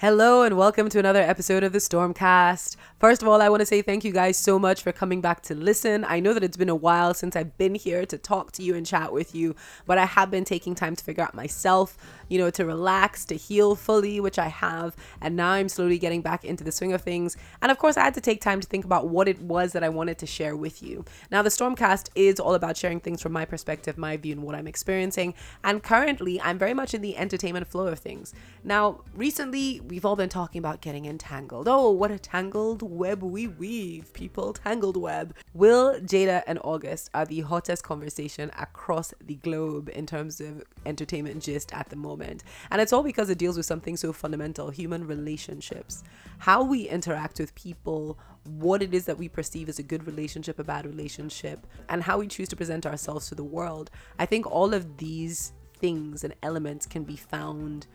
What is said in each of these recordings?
Hello and welcome to another episode of the Stormcast. First of all, I want to say thank you guys so much for coming back to listen. I know that it's been a while since I've been here to talk to you and chat with you, but I have been taking time to figure out myself, you know, to relax, to heal fully, which I have, and now I'm slowly getting back into the swing of things. And of course, I had to take time to think about what it was that I wanted to share with you. Now, the Stormcast is all about sharing things from my perspective, my view, and what I'm experiencing. And currently, I'm very much in the entertainment flow of things. Now, recently, we've all been talking about getting entangled. Oh, what a tangled web we weave, people. Tangled web. Will, Jada, and August are the hottest conversation across the globe in terms of entertainment gist at the moment. And it's all because it deals with something so fundamental human relationships. How we interact with people, what it is that we perceive as a good relationship, a bad relationship, and how we choose to present ourselves to the world. I think all of these things and elements can be found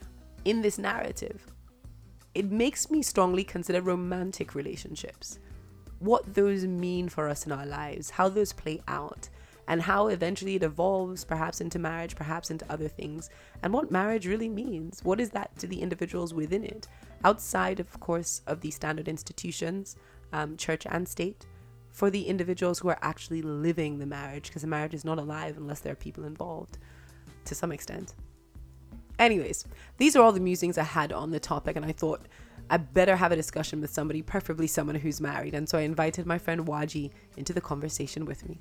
in this narrative. It makes me strongly consider romantic relationships, what those mean for us in our lives, how those play out, and how eventually it evolves perhaps into marriage, perhaps into other things, and what marriage really means. What is that to the individuals within it, outside, of course, of the standard institutions, um, church and state, for the individuals who are actually living the marriage, because the marriage is not alive unless there are people involved to some extent. Anyways, these are all the musings I had on the topic, and I thought I better have a discussion with somebody, preferably someone who's married. And so I invited my friend Waji into the conversation with me.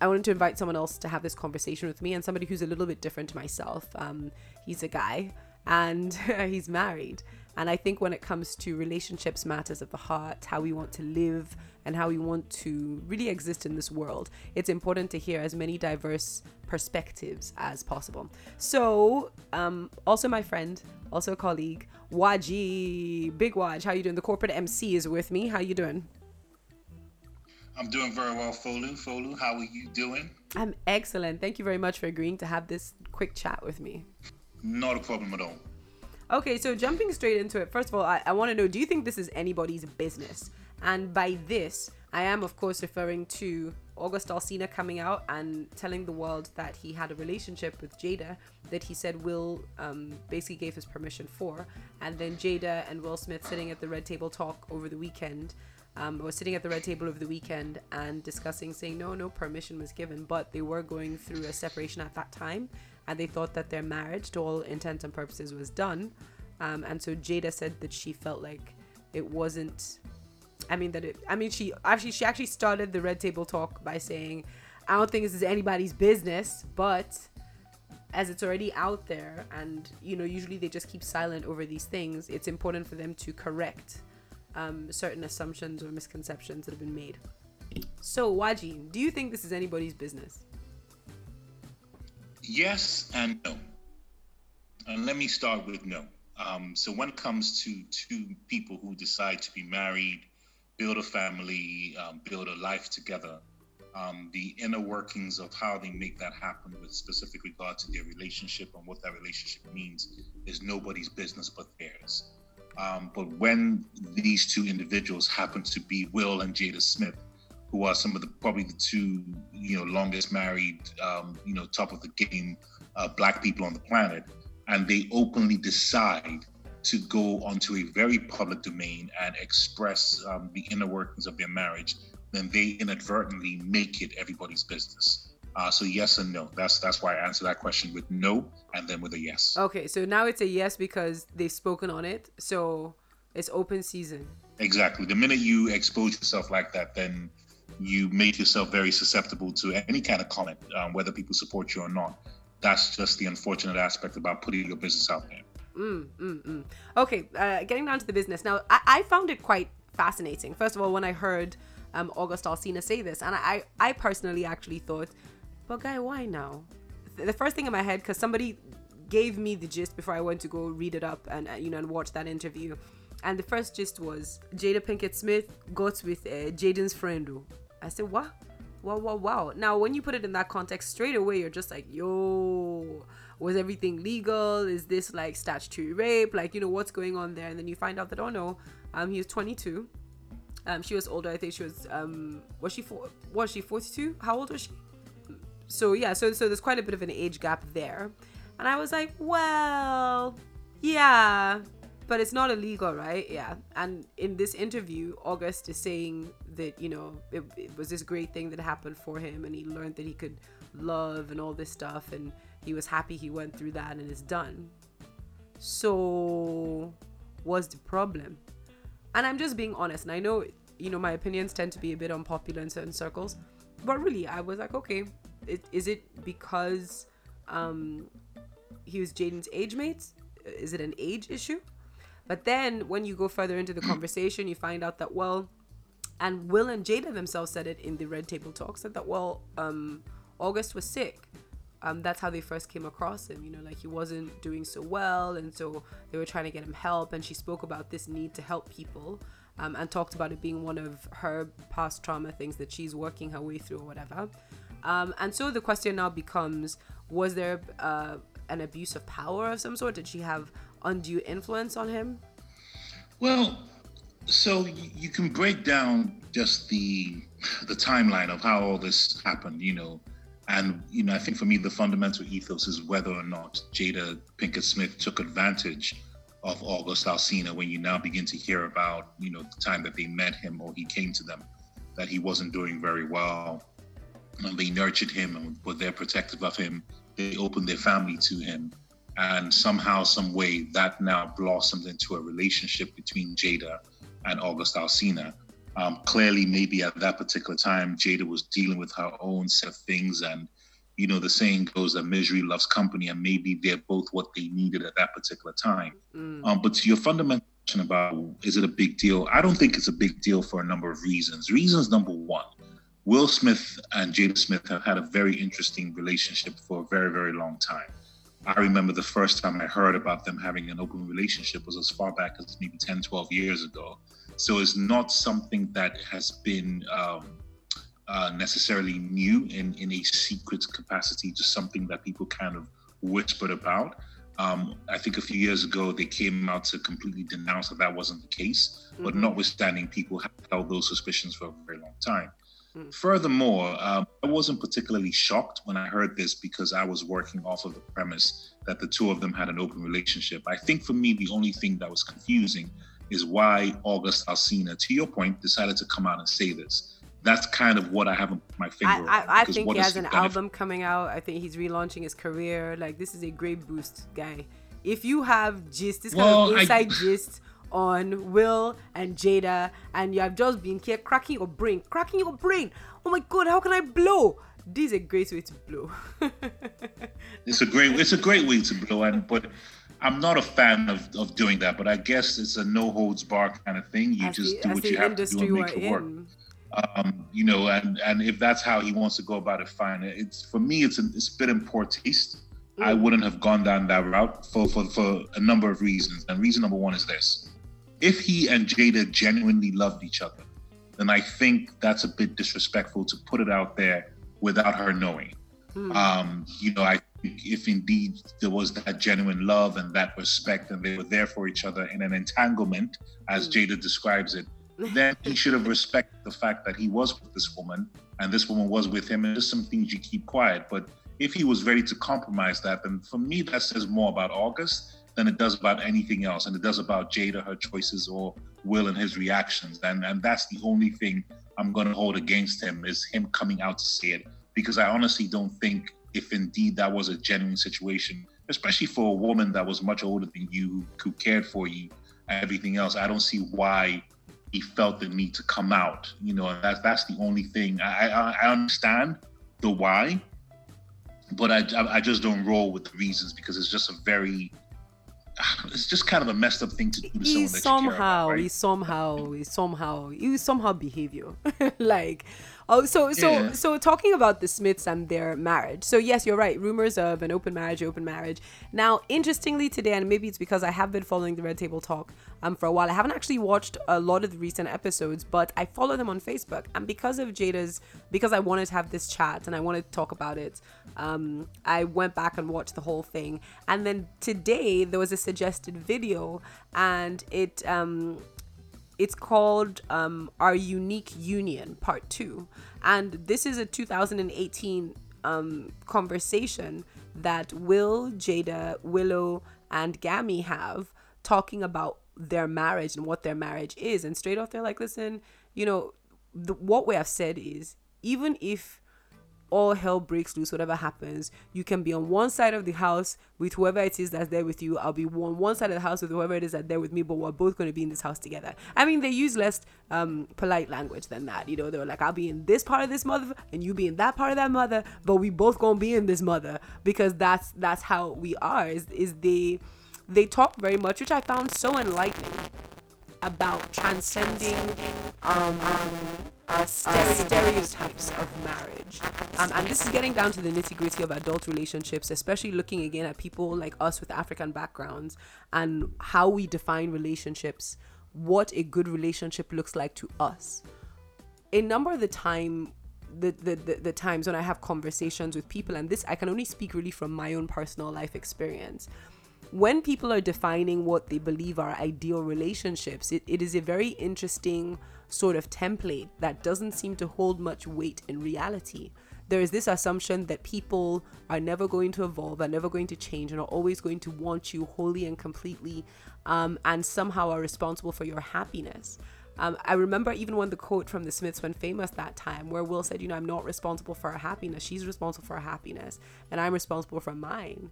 I wanted to invite someone else to have this conversation with me and somebody who's a little bit different to myself. Um, he's a guy and he's married. And I think when it comes to relationships, matters of the heart, how we want to live, and how we want to really exist in this world, it's important to hear as many diverse perspectives as possible. So, um, also my friend, also a colleague, Waji, Big Waj, how you doing? The corporate MC is with me. How you doing? I'm doing very well, Folu. Folu, how are you doing? I'm excellent. Thank you very much for agreeing to have this quick chat with me. Not a problem at all. Okay, so jumping straight into it, first of all, I, I want to know do you think this is anybody's business? And by this, I am, of course, referring to August Alsina coming out and telling the world that he had a relationship with Jada that he said Will um, basically gave his permission for. And then Jada and Will Smith sitting at the Red Table Talk over the weekend. Um, was sitting at the red table over the weekend and discussing, saying no, no permission was given, but they were going through a separation at that time, and they thought that their marriage, to all intents and purposes, was done. Um, and so Jada said that she felt like it wasn't. I mean that it. I mean she actually she actually started the red table talk by saying, "I don't think this is anybody's business, but." As it's already out there, and you know, usually they just keep silent over these things, it's important for them to correct um, certain assumptions or misconceptions that have been made. So, Waji, do you think this is anybody's business? Yes and no. And let me start with no. Um, so, when it comes to two people who decide to be married, build a family, um, build a life together, um, the inner workings of how they make that happen with specific regard to their relationship and what that relationship means is nobody's business but theirs. Um, but when these two individuals happen to be Will and Jada Smith, who are some of the probably the two you know longest married, um, you know, top of the game uh, black people on the planet, and they openly decide to go onto a very public domain and express um, the inner workings of their marriage, then they inadvertently make it everybody's business. Uh, so yes and no. That's that's why I answer that question with no and then with a yes. Okay, so now it's a yes because they've spoken on it. So it's open season. Exactly. The minute you expose yourself like that, then you make yourself very susceptible to any kind of comment, um, whether people support you or not. That's just the unfortunate aspect about putting your business out there. Mm, mm, mm. Okay, uh, getting down to the business. Now, I, I found it quite fascinating. First of all, when I heard um, August Alsina say this, and I, I personally actually thought but guy, why now? The first thing in my head, because somebody gave me the gist before I went to go read it up and uh, you know and watch that interview, and the first gist was Jada Pinkett Smith got with uh, Jaden's friend. Oh. I said, what? Wow, wow, wow. Now, when you put it in that context, straight away you're just like, yo, was everything legal? Is this like statutory rape? Like, you know, what's going on there? And then you find out that, oh no, um, he was 22. Um, she was older. I think she was, um, was she, four, was she 42? How old was she? So yeah, so so there's quite a bit of an age gap there. And I was like, well, Yeah, but it's not illegal, right? Yeah. And in this interview, August is saying that, you know, it, it, was this great thing that happened for him and he learned that he could love and all this stuff and he was happy he went through that and it's done. So, what's the problem? And I'm just being honest. And I know, you know, my opinions tend to be a bit unpopular in certain circles. But really, I was like, okay, is it because um, he was Jaden's age mate? Is it an age issue? But then when you go further into the conversation, you find out that, well, and Will and Jada themselves said it in the Red Table Talk, said that, well, um, August was sick. Um, that's how they first came across him, you know, like he wasn't doing so well. And so they were trying to get him help. And she spoke about this need to help people um, and talked about it being one of her past trauma things that she's working her way through or whatever. Um, and so the question now becomes was there uh, an abuse of power of some sort? Did she have undue influence on him? Well, so you can break down just the the timeline of how all this happened, you know, and you know, I think for me the fundamental ethos is whether or not Jada Pinkett Smith took advantage of August Alsina when you now begin to hear about, you know, the time that they met him or he came to them, that he wasn't doing very well. And they nurtured him and were there protective of him. They opened their family to him and somehow, some way, that now blossomed into a relationship between Jada and August Alsina. Um, clearly, maybe at that particular time, Jada was dealing with her own set of things, and you know, the saying goes that misery loves company, and maybe they're both what they needed at that particular time. Mm. Um, but to your fundamental question about is it a big deal? I don't think it's a big deal for a number of reasons. Reasons number one, Will Smith and Jada Smith have had a very interesting relationship for a very, very long time. I remember the first time I heard about them having an open relationship was as far back as maybe 10, 12 years ago. So it's not something that has been um, uh, necessarily new in, in a secret capacity, just something that people kind of whispered about. Um, I think a few years ago they came out to completely denounce that that wasn't the case, mm-hmm. but notwithstanding, people have held those suspicions for a very long time. Mm. Furthermore, um, I wasn't particularly shocked when I heard this because I was working off of the premise that the two of them had an open relationship. I think for me, the only thing that was confusing is why August Alsina, to your point, decided to come out and say this. That's kind of what I haven't my finger I, I, I think he has an album coming out. I think he's relaunching his career. Like, this is a great boost, guy. If you have gist, this well, kind of inside I, gist on Will and Jada, and you have just been here cracking your brain, cracking your brain. Oh my god, how can I blow? This is a great way to blow. it's a great, it's a great way to blow, and but I'm not a fan of, of doing that. But I guess it's a no holds bar kind of thing. You as just the, do what you have to do and make it work. Um, you know, and and if that's how he wants to go about it, fine. It's for me, it's a, it's a bit in poor taste. Mm. I wouldn't have gone down that route for, for for a number of reasons. And reason number one is this: if he and Jada genuinely loved each other, then I think that's a bit disrespectful to put it out there without her knowing. Hmm. Um, you know, I if indeed there was that genuine love and that respect and they were there for each other in an entanglement, as hmm. Jada describes it, then he should have respected the fact that he was with this woman and this woman was with him and just some things you keep quiet. But if he was ready to compromise that, then for me that says more about August than it does about anything else, and it does about Jada, her choices, or Will and his reactions. And and that's the only thing I'm going to hold against him is him coming out to say it, because I honestly don't think if indeed that was a genuine situation, especially for a woman that was much older than you, who cared for you, and everything else. I don't see why he felt the need to come out. You know, that's that's the only thing. I I, I understand the why, but I I just don't roll with the reasons because it's just a very it's just kind of a messed up thing to do to he someone somehow, about, right? he somehow, he somehow, he somehow behavior. like, oh, so so yeah. so talking about the Smiths and their marriage. So yes, you're right. Rumors of an open marriage, open marriage. Now, interestingly today, and maybe it's because I have been following the Red Table Talk um for a while. I haven't actually watched a lot of the recent episodes, but I follow them on Facebook, and because of Jada's, because I wanted to have this chat and I wanted to talk about it, um, I went back and watched the whole thing, and then today there was a suggested video, and it um it's called um, Our Unique Union Part 2. And this is a 2018 um, conversation that Will, Jada, Willow, and Gammy have talking about their marriage and what their marriage is. And straight off, they're like, listen, you know, the, what we have said is even if all hell breaks loose, whatever happens, you can be on one side of the house with whoever it is that's there with you. I'll be on one side of the house with whoever it is that's there with me, but we're both going to be in this house together. I mean, they use less um, polite language than that. You know, they were like, I'll be in this part of this mother and you be in that part of that mother, but we both going to be in this mother because that's that's how we are. Is, is they they talk very much, which I found so enlightening about transcending um, uh, stereotypes of marriage. Um, and this is getting down to the nitty gritty of adult relationships, especially looking again at people like us with African backgrounds and how we define relationships, what a good relationship looks like to us. A number of the time, the, the, the, the times when I have conversations with people, and this I can only speak really from my own personal life experience when people are defining what they believe are ideal relationships, it, it is a very interesting sort of template that doesn't seem to hold much weight in reality. There is this assumption that people are never going to evolve, are never going to change, and are always going to want you wholly and completely, um, and somehow are responsible for your happiness. Um, I remember even when the quote from the Smiths went famous that time, where Will said, You know, I'm not responsible for her happiness. She's responsible for her happiness, and I'm responsible for mine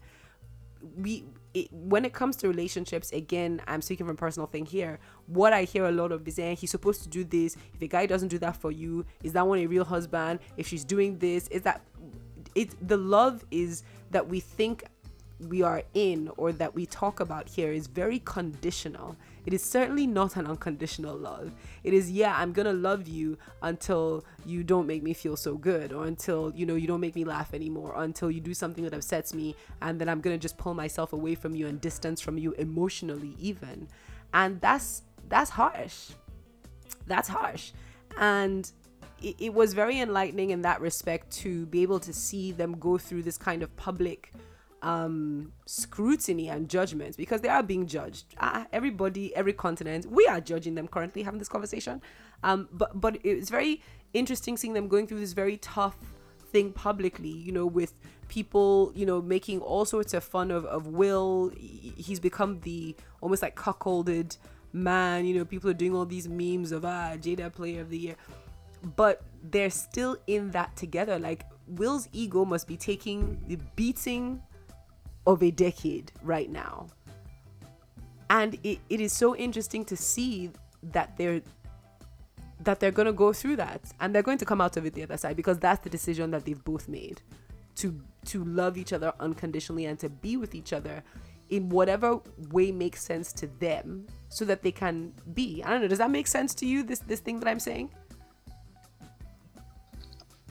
we it, when it comes to relationships again i'm speaking from personal thing here. What i hear a lot of is saying he's supposed to do this. If a guy doesn't do that for you is that one a real husband? If she's doing this is that it the love is that we think we are in or that we talk about here is very conditional. It is certainly not an unconditional love. It is, yeah, I'm gonna love you until you don't make me feel so good, or until you know you don't make me laugh anymore, or until you do something that upsets me, and then I'm gonna just pull myself away from you and distance from you emotionally, even. And that's that's harsh. That's harsh. And it, it was very enlightening in that respect to be able to see them go through this kind of public um scrutiny and judgment because they are being judged. Uh, everybody every continent we are judging them currently having this conversation. Um but but it's very interesting seeing them going through this very tough thing publicly you know with people you know making all sorts of fun of, of will. He's become the almost like cuckolded man you know people are doing all these memes of ah jada player of the year. But they're still in that together. Like will's ego must be taking the beating of a decade right now. And it, it is so interesting to see that they're that they're gonna go through that and they're going to come out of it the other side because that's the decision that they've both made to to love each other unconditionally and to be with each other in whatever way makes sense to them so that they can be. I don't know, does that make sense to you, this this thing that I'm saying?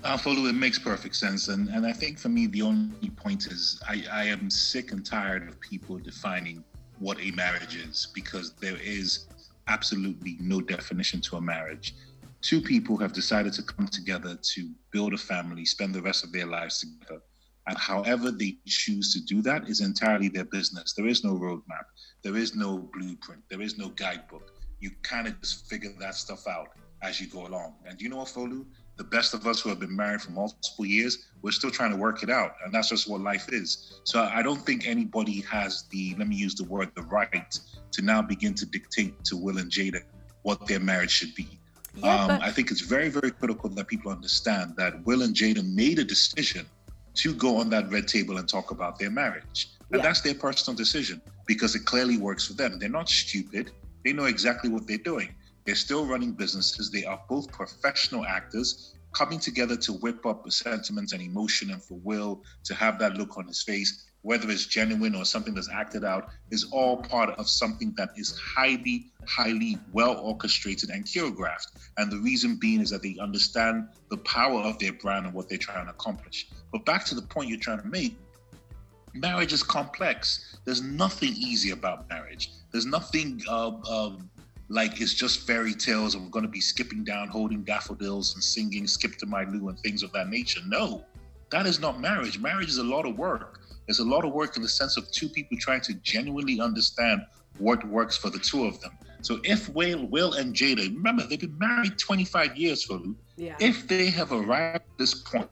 Uh, I follow. It makes perfect sense, and and I think for me the only point is I I am sick and tired of people defining what a marriage is because there is absolutely no definition to a marriage. Two people have decided to come together to build a family, spend the rest of their lives together. And however they choose to do that is entirely their business. There is no roadmap, there is no blueprint, there is no guidebook. You kind of just figure that stuff out as you go along. And you know what, Folu? The best of us who have been married for multiple years, we're still trying to work it out. And that's just what life is. So I don't think anybody has the, let me use the word, the right to now begin to dictate to Will and Jada what their marriage should be. Yeah, um, but- I think it's very, very critical that people understand that Will and Jada made a decision to go on that red table and talk about their marriage. And yeah. that's their personal decision because it clearly works for them. They're not stupid. They know exactly what they're doing. They're still running businesses. They are both professional actors coming together to whip up a sentiment and emotion and for Will to have that look on his face, whether it's genuine or something that's acted out, is all part of something that is highly, highly well orchestrated and choreographed. And the reason being is that they understand the power of their brand and what they're trying to accomplish. But back to the point you're trying to make, marriage is complex. There's nothing easy about marriage. There's nothing uh, um, like it's just fairy tales and we're going to be skipping down holding daffodils and singing skip to my Lou and things of that nature. No that is not marriage. Marriage is a lot of work. There's a lot of work in the sense of two people trying to genuinely understand what works for the two of them. So if will will and jada remember they've been married 25 years for yeah. if they have arrived at this point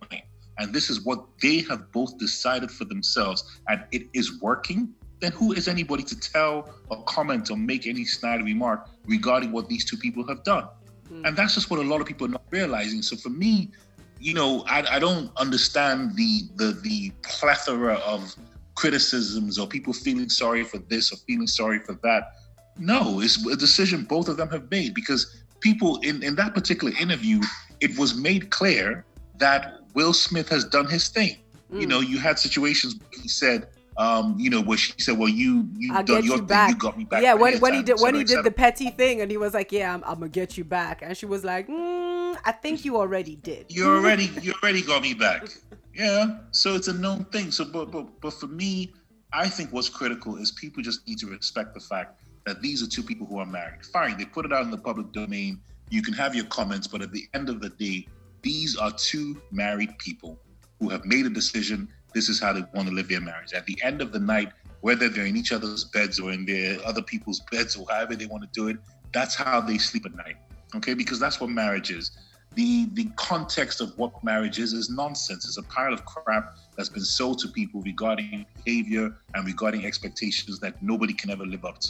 and this is what they have both decided for themselves and it is working then who is anybody to tell or comment or make any snide remark regarding what these two people have done? Mm. And that's just what a lot of people are not realizing. So for me, you know, I, I don't understand the the the plethora of criticisms or people feeling sorry for this or feeling sorry for that. No, it's a decision both of them have made because people in, in that particular interview, it was made clear that Will Smith has done his thing. Mm. You know, you had situations where he said, um, you know, where she said, "Well, you you I'll done your thing, back. you got me back." Yeah, when, when he did when he did the petty thing, and he was like, "Yeah, I'm, I'm gonna get you back," and she was like, mm, "I think you already did." You already you already got me back. Yeah, so it's a known thing. So, but but but for me, I think what's critical is people just need to respect the fact that these are two people who are married. Fine, they put it out in the public domain. You can have your comments, but at the end of the day, these are two married people who have made a decision. This is how they want to live their marriage. At the end of the night, whether they're in each other's beds or in their other people's beds or however they want to do it, that's how they sleep at night. Okay, because that's what marriage is. The the context of what marriage is is nonsense. It's a pile of crap that's been sold to people regarding behavior and regarding expectations that nobody can ever live up to.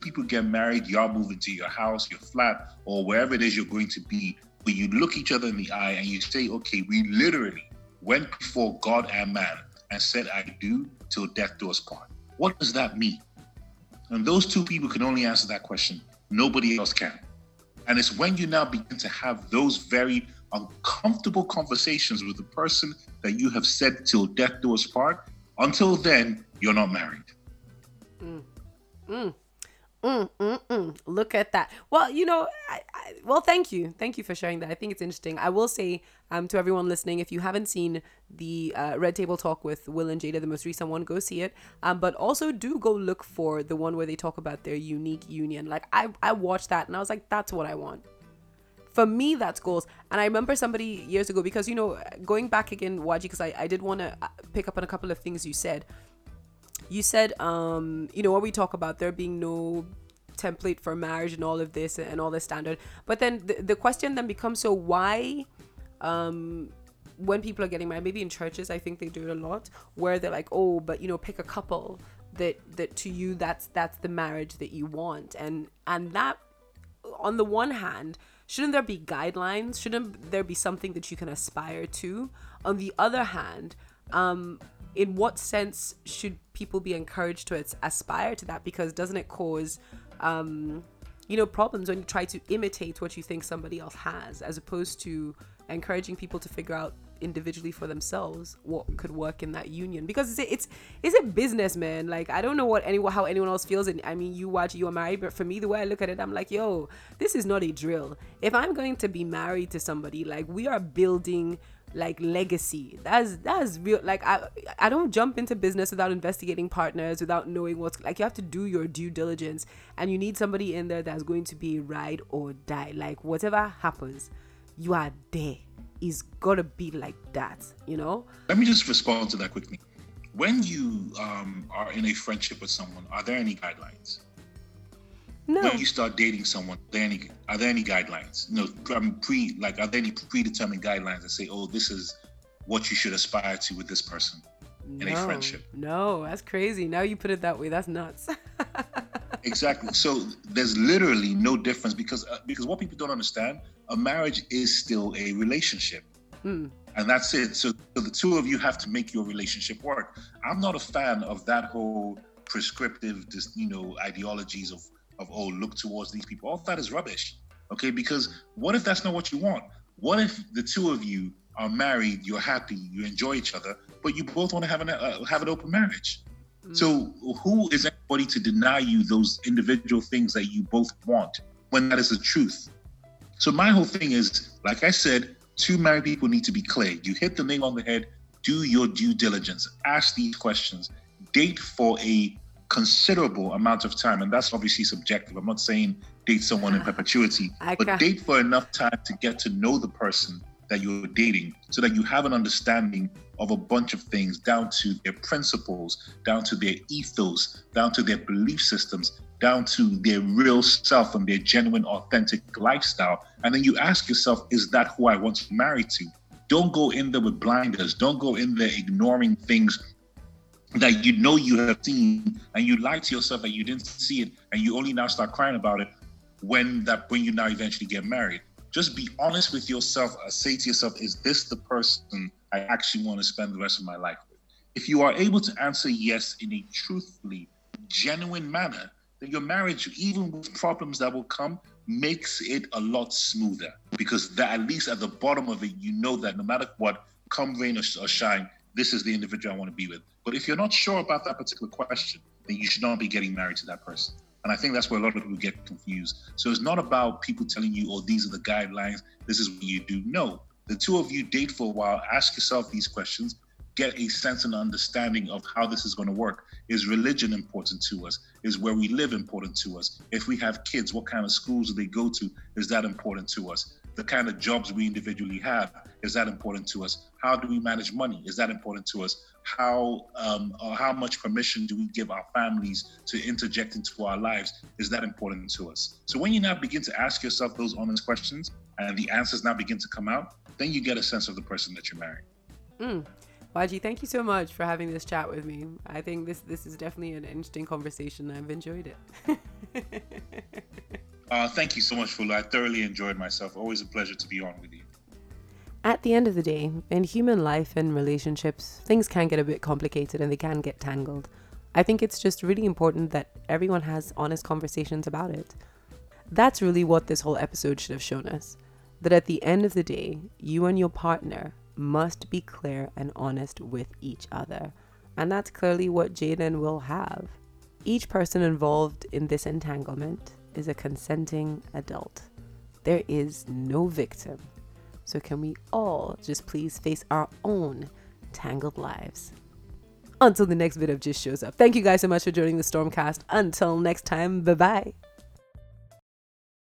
People get married, y'all move into your house, your flat, or wherever it is you're going to be, but you look each other in the eye and you say, okay, we literally went before God and man and said, I do till death do us part. What does that mean? And those two people can only answer that question. Nobody else can. And it's when you now begin to have those very uncomfortable conversations with the person that you have said till death do us part. Until then, you're not married. Mm. Mm. Mm, mm, mm. Look at that. Well, you know, I, I, well, thank you, thank you for sharing that. I think it's interesting. I will say, um, to everyone listening, if you haven't seen the uh, Red Table Talk with Will and Jada, the most recent one, go see it. Um, but also do go look for the one where they talk about their unique union. Like I, I watched that and I was like, that's what I want. For me, that's goals. And I remember somebody years ago because you know, going back again, Waji, because I, I did want to uh, pick up on a couple of things you said you said um you know what we talk about there being no template for marriage and all of this and all the standard. But then the, the question then becomes so why um when people are getting married maybe in churches i think they do it a lot where they're like oh but you know pick a couple that that to you that's that's the marriage that you want. And and that on the one hand shouldn't there be guidelines? Shouldn't there be something that you can aspire to? On the other hand um in what sense should people be encouraged to aspire to that? Because doesn't it cause, um, you know, problems when you try to imitate what you think somebody else has, as opposed to encouraging people to figure out individually for themselves what could work in that union? Because it's it's it's a business man. Like i don't know what anyone how anyone else feels and i mean you watch you are married but for me the way i look at it i'm like yo this is not a drill. If i'm going to be married to somebody like we are building like legacy. That's that's real like i i don't jump into business without investigating partners without knowing what's like you have to do your due diligence and you need somebody in there that's going to be ride or die. Like whatever happens you are there. Is gotta be like that you know? Let me just respond to that quickly. When you um, are in a friendship with someone are there any guidelines no. When you start dating someone, are there any are there any guidelines? No, pre like are there any predetermined guidelines that say, oh, this is what you should aspire to with this person in no, a friendship? No, that's crazy. Now you put it that way. That's nuts. exactly. So there's literally no difference because uh, because what people don't understand, a marriage is still a relationship. Hmm. And that's it. So, so the two of you have to make your relationship work. I'm not a fan of that whole prescriptive, just you know, ideologies of of oh look towards these people. All that is rubbish okay? Because what if that's not what you want? What if the two of you are married you're happy you enjoy each other but you both want to have an uh, have an open marriage? Mm. so who is anybody to deny you those individual things that you both want when that is the truth? So my whole thing is like i said two married people need to be clear. You hit the nail on the head. Do your due diligence. Ask these questions. Date for a considerable amount of time, and that's obviously subjective. I'm not saying date someone in ah, perpetuity, I but date for enough time to get to know the person that you're dating so that you have an understanding of a bunch of things down to their principles, down to their ethos, down to their belief systems, down to their real self and their genuine, authentic lifestyle. And then you ask yourself, is that who I want to marry to? Don't go in there with blinders. Don't go in there ignoring things that you know you have seen and you lie to yourself that you didn't see it and you only now start crying about it when that when you now eventually get married just be honest with yourself say to yourself is this the person i actually want to spend the rest of my life with if you are able to answer yes in a truthfully genuine manner then your marriage even with problems that will come makes it a lot smoother because that at least at the bottom of it you know that no matter what come rain or shine this is the individual I want to be with. But if you're not sure about that particular question, then you should not be getting married to that person. And I think that's where a lot of people get confused. So it's not about people telling you, oh, these are the guidelines, this is what you do. No, the two of you date for a while, ask yourself these questions, get a sense and understanding of how this is going to work. Is religion important to us? Is where we live important to us? If we have kids, what kind of schools do they go to? Is that important to us? The kind of jobs we individually have is that important to us how do we manage money is that important to us how um, or how much permission do we give our families to interject into our lives is that important to us so when you now begin to ask yourself those honest questions and the answers now begin to come out then you get a sense of the person that you're marrying mm. Waji, thank you so much for having this chat with me. I think this this is definitely an interesting conversation. I've enjoyed it. Uh, thank you so much, Folu. I thoroughly enjoyed myself. Always a pleasure to be on with you. At the end of the day, in human life and relationships, things can get a bit complicated and they can get tangled. I think it's just really important that everyone has honest conversations about it. That's really what this whole episode should have shown us. That at the end of the day, you and your partner must be clear and honest with each other. And that's clearly what Jada and Will have. Each person involved in this entanglement is a consenting adult. There is no victim. So, can we all just please face our own tangled lives? Until the next bit of Just shows up. Thank you guys so much for joining the Stormcast. Until next time, bye bye.